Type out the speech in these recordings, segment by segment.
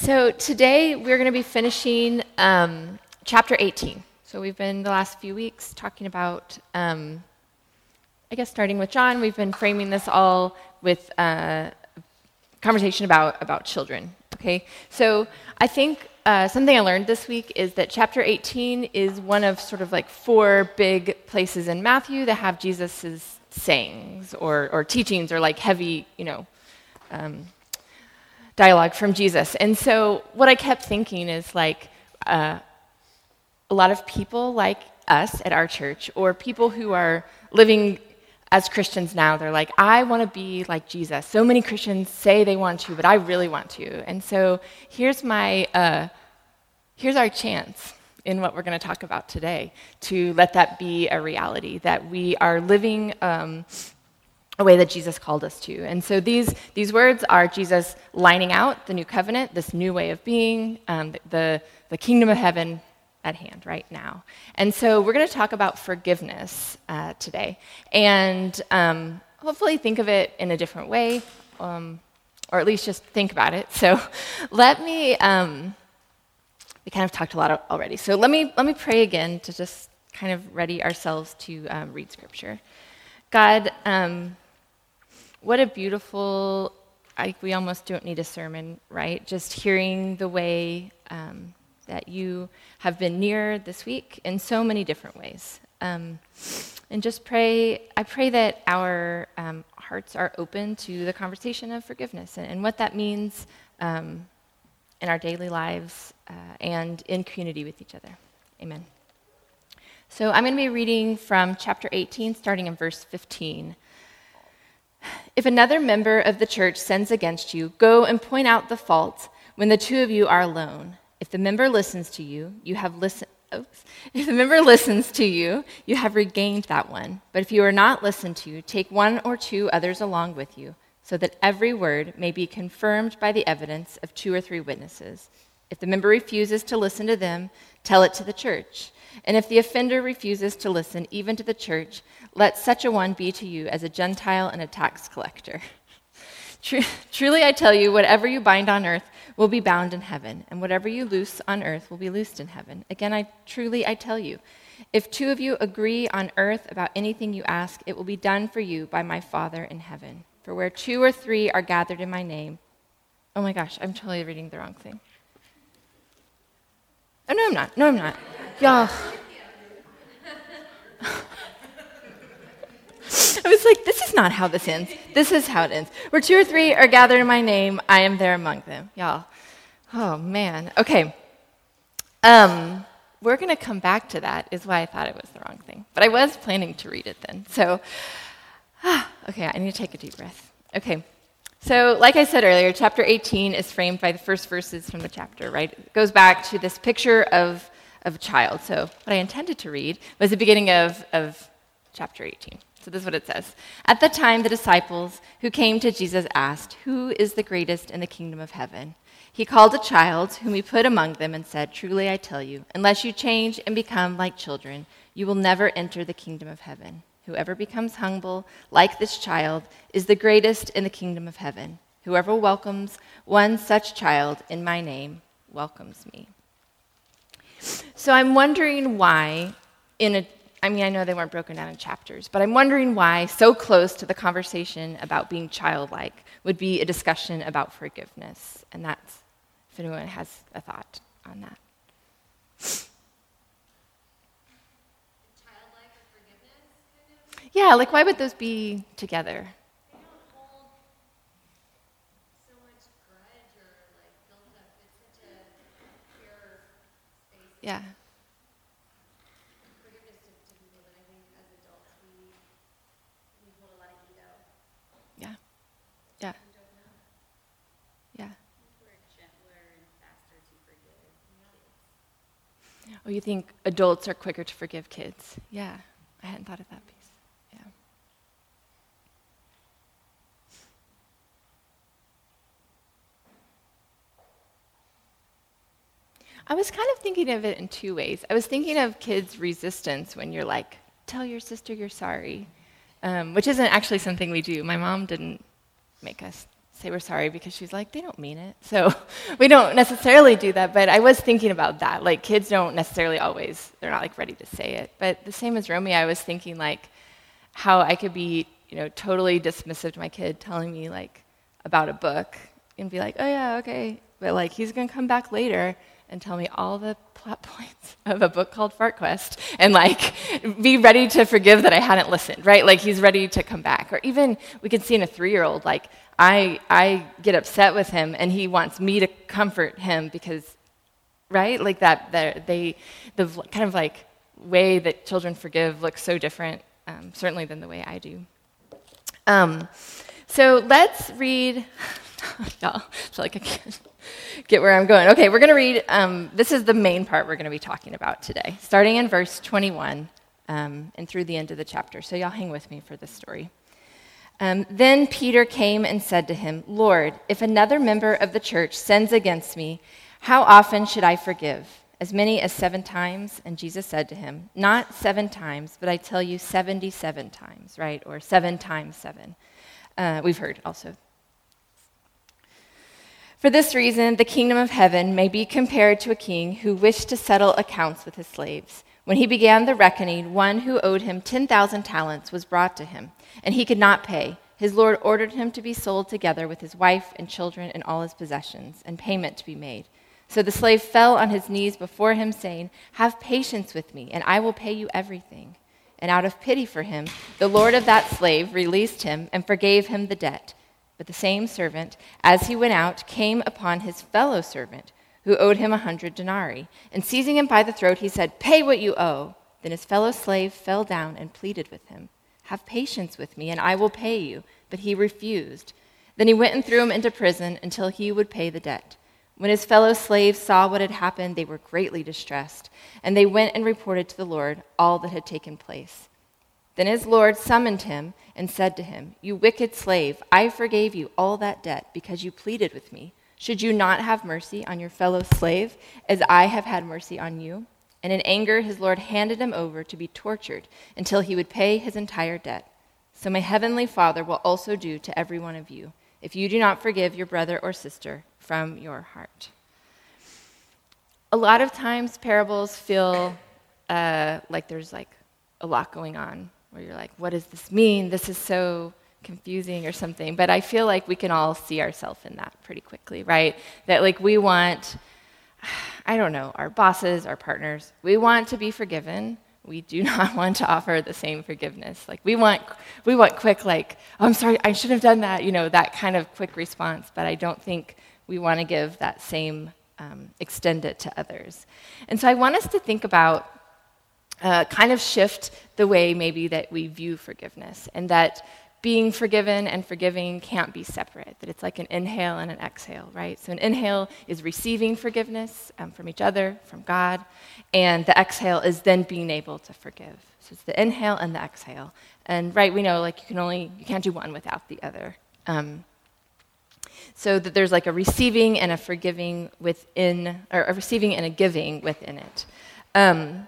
So today we're going to be finishing um, chapter 18. So we've been the last few weeks talking about, um, I guess, starting with John. We've been framing this all with uh, conversation about about children. Okay, so I think uh, something I learned this week is that chapter 18 is one of sort of like four big places in Matthew that have Jesus's sayings or, or teachings or like heavy, you know. Um, dialogue from Jesus. And so, what I kept thinking is like uh, a lot of people like us at our church, or people who are living as Christians now, they're like, I want to be like Jesus. So many Christians say they want to, but I really want to. And so, here's my uh, here's our chance in what we're going to talk about today to let that be a reality that we are living um, a way that Jesus called us to. And so these, these words are Jesus lining out the new covenant, this new way of being, um, the, the kingdom of heaven at hand right now. And so we're going to talk about forgiveness uh, today and um, hopefully think of it in a different way, um, or at least just think about it. So let me, um, we kind of talked a lot already. So let me, let me pray again to just kind of ready ourselves to um, read scripture. God, um, what a beautiful, I, we almost don't need a sermon, right? Just hearing the way um, that you have been near this week in so many different ways. Um, and just pray, I pray that our um, hearts are open to the conversation of forgiveness and, and what that means um, in our daily lives uh, and in community with each other. Amen. So I'm going to be reading from chapter 18, starting in verse 15. If another member of the church sins against you, go and point out the fault when the two of you are alone. If the member listens to you, you have listened. If the member listens to you, you have regained that one. But if you are not listened to, take one or two others along with you, so that every word may be confirmed by the evidence of two or three witnesses. If the member refuses to listen to them, tell it to the church. And if the offender refuses to listen even to the church, let such a one be to you as a Gentile and a tax collector. Truly, I tell you, whatever you bind on earth will be bound in heaven, and whatever you loose on earth will be loosed in heaven. Again, I truly I tell you, if two of you agree on earth about anything you ask, it will be done for you by my Father in heaven. For where two or three are gathered in my name, oh my gosh, I'm totally reading the wrong thing. Oh no, I'm not. No, I'm not. Y'all. I was like, this is not how this ends. This is how it ends. Where two or three are gathered in my name, I am there among them. Y'all. Oh, man. Okay. Um, we're going to come back to that, is why I thought it was the wrong thing. But I was planning to read it then. So, ah, okay, I need to take a deep breath. Okay. So, like I said earlier, chapter 18 is framed by the first verses from the chapter, right? It goes back to this picture of, of a child. So, what I intended to read was the beginning of, of chapter 18. So this is what it says. At the time, the disciples who came to Jesus asked, Who is the greatest in the kingdom of heaven? He called a child whom he put among them and said, Truly I tell you, unless you change and become like children, you will never enter the kingdom of heaven. Whoever becomes humble, like this child, is the greatest in the kingdom of heaven. Whoever welcomes one such child in my name welcomes me. So I'm wondering why, in a I mean, I know they weren't broken down in chapters, but I'm wondering why so close to the conversation about being childlike would be a discussion about forgiveness. And that's if anyone has a thought on that. Yeah, like why would those be together? Yeah. Yeah. Yeah. Yeah. Oh, you think adults are quicker to forgive kids? Yeah, I hadn't thought of that I was kind of thinking of it in two ways. I was thinking of kids' resistance when you're like, tell your sister you're sorry, um, which isn't actually something we do. My mom didn't make us say we're sorry because she's like, they don't mean it. So we don't necessarily do that, but I was thinking about that. Like, kids don't necessarily always, they're not like ready to say it. But the same as Romy, I was thinking like how I could be, you know, totally dismissive to my kid telling me like about a book and be like, oh yeah, okay. But like, he's to come back later and tell me all the plot points of a book called Fart Quest and like be ready to forgive that I hadn't listened, right? Like he's ready to come back. Or even we can see in a three year old, like I, I get upset with him and he wants me to comfort him because, right? Like that, that they, the kind of like way that children forgive looks so different, um, certainly than the way I do. Um, so let's read, y'all, so like I can't get where I'm going. Okay, we're going to read, um, this is the main part we're going to be talking about today, starting in verse 21 um, and through the end of the chapter. So y'all hang with me for this story. Um, then Peter came and said to him, Lord, if another member of the church sins against me, how often should I forgive? As many as seven times? And Jesus said to him, Not seven times, but I tell you 77 times, right? Or seven times seven. Uh, we've heard also for this reason, the kingdom of heaven may be compared to a king who wished to settle accounts with his slaves. When he began the reckoning, one who owed him 10,000 talents was brought to him, and he could not pay. His Lord ordered him to be sold together with his wife and children and all his possessions, and payment to be made. So the slave fell on his knees before him, saying, Have patience with me, and I will pay you everything. And out of pity for him, the Lord of that slave released him and forgave him the debt. But the same servant, as he went out, came upon his fellow servant, who owed him a hundred denarii. And seizing him by the throat, he said, Pay what you owe. Then his fellow slave fell down and pleaded with him, Have patience with me, and I will pay you. But he refused. Then he went and threw him into prison until he would pay the debt. When his fellow slaves saw what had happened, they were greatly distressed, and they went and reported to the Lord all that had taken place. Then his Lord summoned him and said to him, You wicked slave, I forgave you all that debt because you pleaded with me. Should you not have mercy on your fellow slave as I have had mercy on you? And in anger, his Lord handed him over to be tortured until he would pay his entire debt. So my heavenly Father will also do to every one of you if you do not forgive your brother or sister from your heart. A lot of times, parables feel uh, like there's like a lot going on where you're like, what does this mean? This is so confusing or something. But I feel like we can all see ourselves in that pretty quickly, right? That like we want, I don't know, our bosses, our partners, we want to be forgiven. We do not want to offer the same forgiveness. Like we want, we want quick, like, oh, I'm sorry, I should have done that. You know, that kind of quick response. But I don't think we want to give that same, um, extend it to others. And so I want us to think about uh, kind of shift the way maybe that we view forgiveness, and that being forgiven and forgiving can't be separate, that it's like an inhale and an exhale, right? So, an inhale is receiving forgiveness um, from each other, from God, and the exhale is then being able to forgive. So, it's the inhale and the exhale. And, right, we know like you can only, you can't do one without the other. Um, so that there's like a receiving and a forgiving within, or a receiving and a giving within it. Um,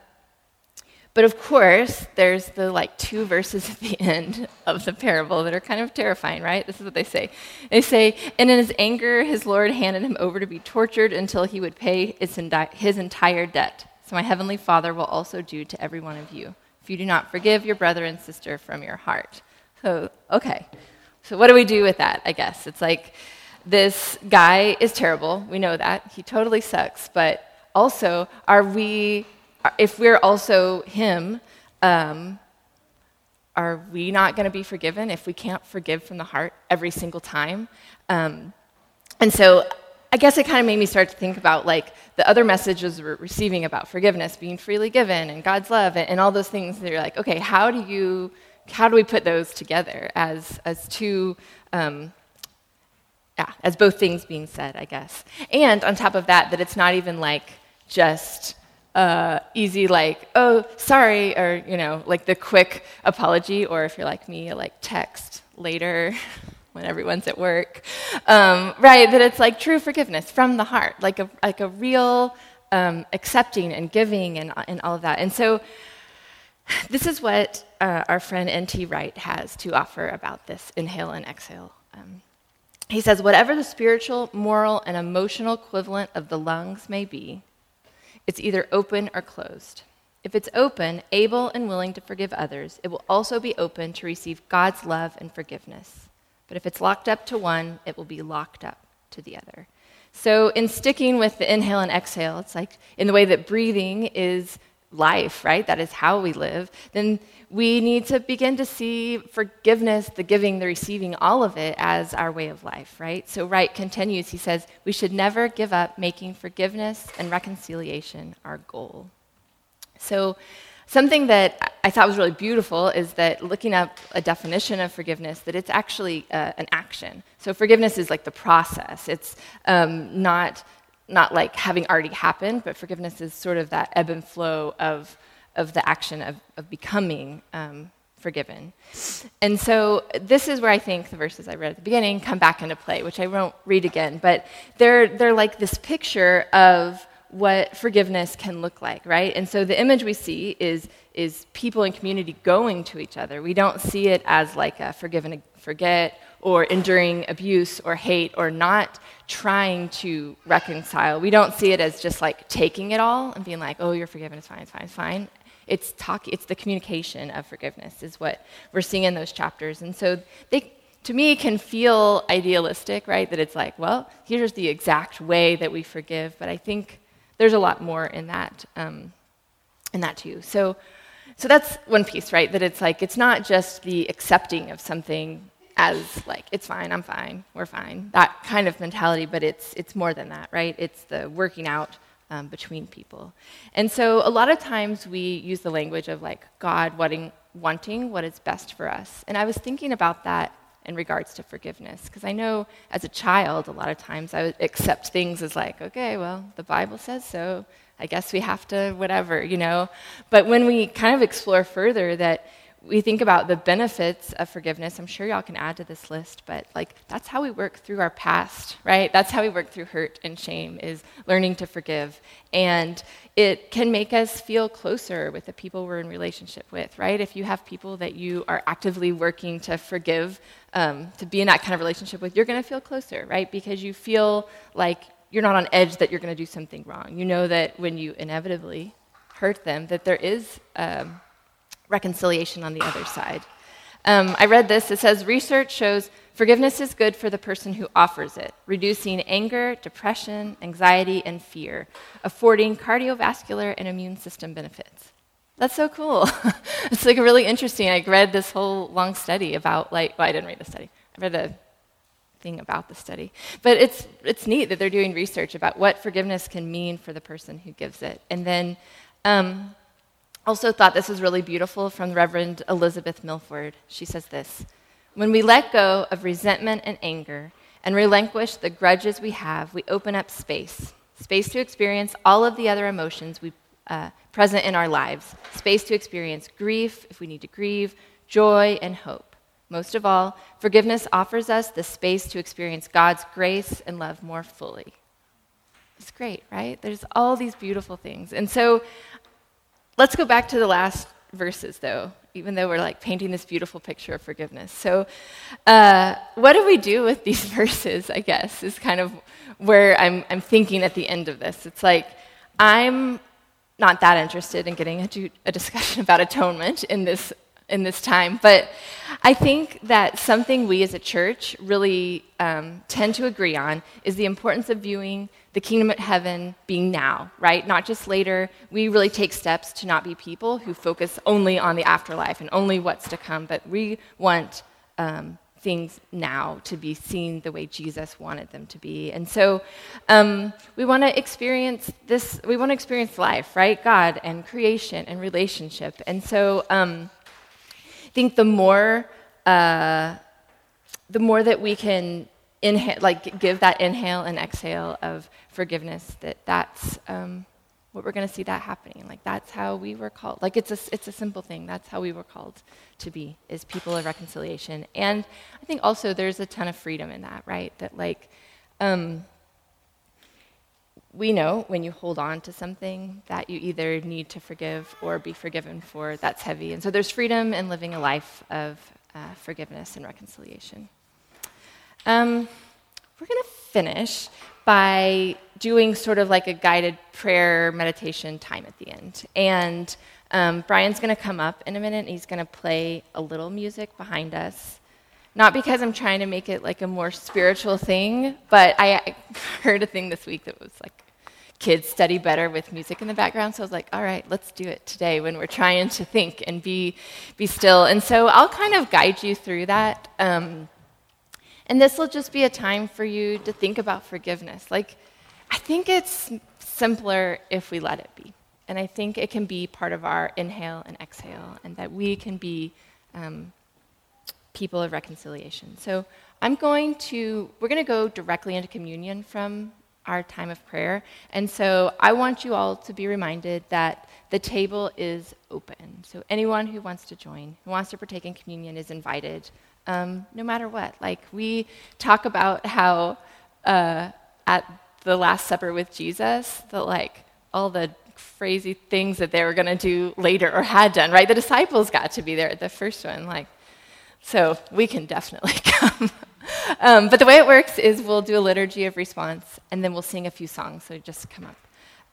but of course, there's the like two verses at the end of the parable that are kind of terrifying, right? This is what they say. They say, And in his anger, his Lord handed him over to be tortured until he would pay his, his entire debt. So my heavenly Father will also do to every one of you if you do not forgive your brother and sister from your heart. So, okay. So, what do we do with that? I guess it's like this guy is terrible. We know that. He totally sucks. But also, are we if we're also Him, um, are we not going to be forgiven if we can't forgive from the heart every single time? Um, and so I guess it kind of made me start to think about like the other messages we're receiving about forgiveness, being freely given, and God's love, and, and all those things. That you're like, okay, how do you, how do we put those together as as two, um, yeah, as both things being said, I guess. And on top of that, that it's not even like just uh, easy like oh sorry or you know like the quick apology or if you're like me like text later when everyone's at work. Um, right that it's like true forgiveness from the heart like a like a real um, accepting and giving and, and all of that. And so this is what uh, our friend N.T. Wright has to offer about this inhale and exhale. Um, he says, whatever the spiritual, moral, and emotional equivalent of the lungs may be, it's either open or closed. If it's open, able and willing to forgive others, it will also be open to receive God's love and forgiveness. But if it's locked up to one, it will be locked up to the other. So, in sticking with the inhale and exhale, it's like in the way that breathing is life, right? That is how we live. Then we need to begin to see forgiveness, the giving, the receiving, all of it as our way of life, right? So, Wright continues, he says, we should never give up making forgiveness and reconciliation our goal. So, something that I thought was really beautiful is that looking up a definition of forgiveness, that it's actually uh, an action. So, forgiveness is like the process, it's um, not, not like having already happened, but forgiveness is sort of that ebb and flow of, of the action of, of becoming. Um, forgiven. And so this is where I think the verses I read at the beginning come back into play, which I won't read again, but they're, they're like this picture of what forgiveness can look like, right? And so the image we see is, is people in community going to each other. We don't see it as like a forgive and forget or enduring abuse or hate or not trying to reconcile. We don't see it as just like taking it all and being like, oh, you're forgiven, it's fine, it's fine, it's fine. It's, talk, it's the communication of forgiveness, is what we're seeing in those chapters. And so they, to me, can feel idealistic, right? That it's like, well, here's the exact way that we forgive. But I think there's a lot more in that, um, in that too. So, so that's one piece, right? That it's like it's not just the accepting of something as like it's fine, I'm fine, we're fine, that kind of mentality, but it's it's more than that, right? It's the working out um, between people. And so a lot of times we use the language of like God wanting wanting what is best for us. And I was thinking about that in regards to forgiveness. Because I know as a child, a lot of times I would accept things as like, okay, well, the Bible says so. I guess we have to, whatever, you know. But when we kind of explore further that we think about the benefits of forgiveness. I'm sure y'all can add to this list, but like that's how we work through our past, right? That's how we work through hurt and shame is learning to forgive. And it can make us feel closer with the people we're in relationship with, right? If you have people that you are actively working to forgive, um, to be in that kind of relationship with, you're going to feel closer, right? Because you feel like you're not on edge that you're going to do something wrong. You know that when you inevitably hurt them, that there is. Um, reconciliation on the other side. Um, I read this. It says research shows forgiveness is good for the person who offers it, reducing anger, depression, anxiety, and fear, affording cardiovascular and immune system benefits. That's so cool. it's like really interesting. I read this whole long study about like well, I didn't read the study. I read the thing about the study. But it's it's neat that they're doing research about what forgiveness can mean for the person who gives it. And then um, also thought this was really beautiful from Reverend Elizabeth Milford. She says this When we let go of resentment and anger and relinquish the grudges we have, we open up space space to experience all of the other emotions we, uh, present in our lives, space to experience grief if we need to grieve, joy, and hope. Most of all, forgiveness offers us the space to experience God's grace and love more fully. It's great, right? There's all these beautiful things. And so Let's go back to the last verses, though, even though we're like painting this beautiful picture of forgiveness. So, uh, what do we do with these verses? I guess is kind of where I'm, I'm thinking at the end of this. It's like I'm not that interested in getting into a discussion about atonement in this in this time, but I think that something we as a church really um, tend to agree on is the importance of viewing the kingdom of heaven being now, right? Not just later. We really take steps to not be people who focus only on the afterlife and only what's to come, but we want um, things now to be seen the way Jesus wanted them to be. And so um, we want to experience this, we want to experience life, right? God and creation and relationship. And so um, I think the more, uh, the more that we can inhale, like give that inhale and exhale of forgiveness, that that's um, what we're going to see that happening. Like that's how we were called. Like it's a, it's a simple thing. That's how we were called to be, is people of reconciliation. And I think also there's a ton of freedom in that, right? That like, um, we know when you hold on to something that you either need to forgive or be forgiven for, that's heavy. And so there's freedom in living a life of uh, forgiveness and reconciliation. Um, we're going to finish by doing sort of like a guided prayer meditation time at the end. And um, Brian's going to come up in a minute and he's going to play a little music behind us. Not because I'm trying to make it like a more spiritual thing, but I heard a thing this week that was like, kids study better with music in the background. So I was like, all right, let's do it today when we're trying to think and be, be still. And so I'll kind of guide you through that. Um, and this will just be a time for you to think about forgiveness. Like, I think it's simpler if we let it be. And I think it can be part of our inhale and exhale, and that we can be um, people of reconciliation. So I'm going to, we're going to go directly into communion from our time of prayer. And so I want you all to be reminded that the table is open. So anyone who wants to join, who wants to partake in communion, is invited, um, no matter what. Like we talk about how uh, at the Last Supper with Jesus, that like all the crazy things that they were going to do later or had done, right? The disciples got to be there at the first one, like. So we can definitely come. um, but the way it works is we'll do a liturgy of response, and then we'll sing a few songs. So just come up.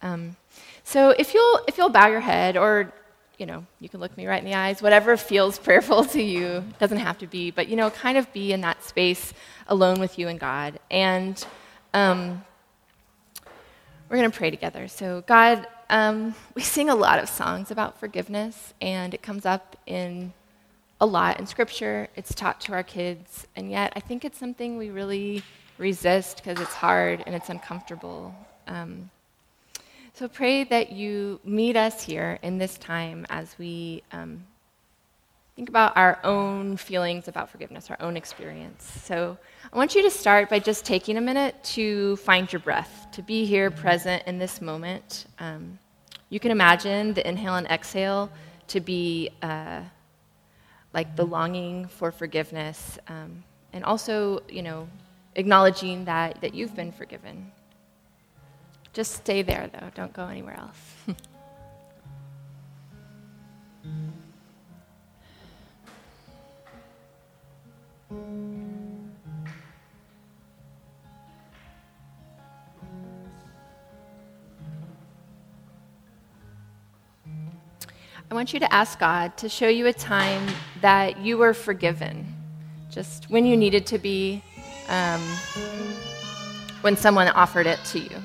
Um, so if you'll if you'll bow your head, or you know, you can look me right in the eyes, whatever feels prayerful to you. Doesn't have to be, but you know, kind of be in that space alone with you and God. And um, we're going to pray together. So, God, um, we sing a lot of songs about forgiveness, and it comes up in a lot in Scripture. It's taught to our kids, and yet I think it's something we really resist because it's hard and it's uncomfortable. Um, so pray that you meet us here in this time as we um, think about our own feelings about forgiveness, our own experience. So I want you to start by just taking a minute to find your breath, to be here present in this moment. Um, you can imagine the inhale and exhale to be. Uh, like the longing for forgiveness, um, and also, you know, acknowledging that, that you've been forgiven. Just stay there, though. Don't go anywhere else. I want you to ask God to show you a time that you were forgiven, just when you needed to be, um, when someone offered it to you.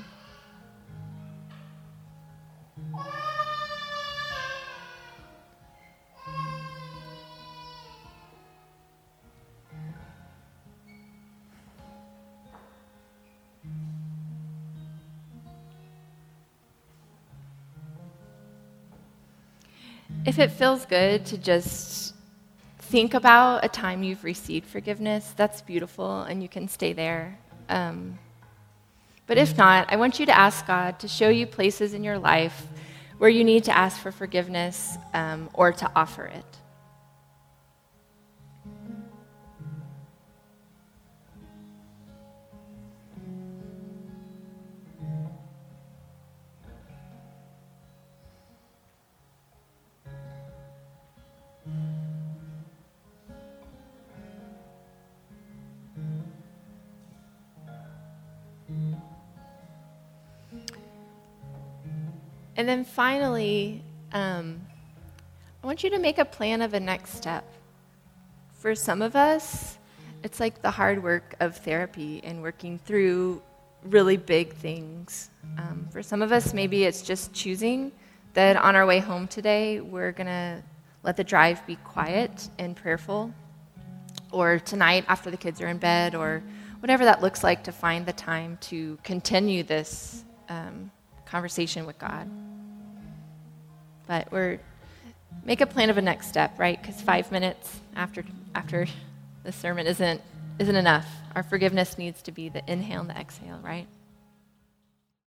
If it feels good to just think about a time you've received forgiveness, that's beautiful and you can stay there. Um, but if not, I want you to ask God to show you places in your life where you need to ask for forgiveness um, or to offer it. And then finally, um, I want you to make a plan of a next step. For some of us, it's like the hard work of therapy and working through really big things. Um, for some of us, maybe it's just choosing that on our way home today, we're going to let the drive be quiet and prayerful. Or tonight, after the kids are in bed, or whatever that looks like, to find the time to continue this um, conversation with God. But we're make a plan of a next step, right? Because five minutes after after the sermon isn't isn't enough. Our forgiveness needs to be the inhale and the exhale, right?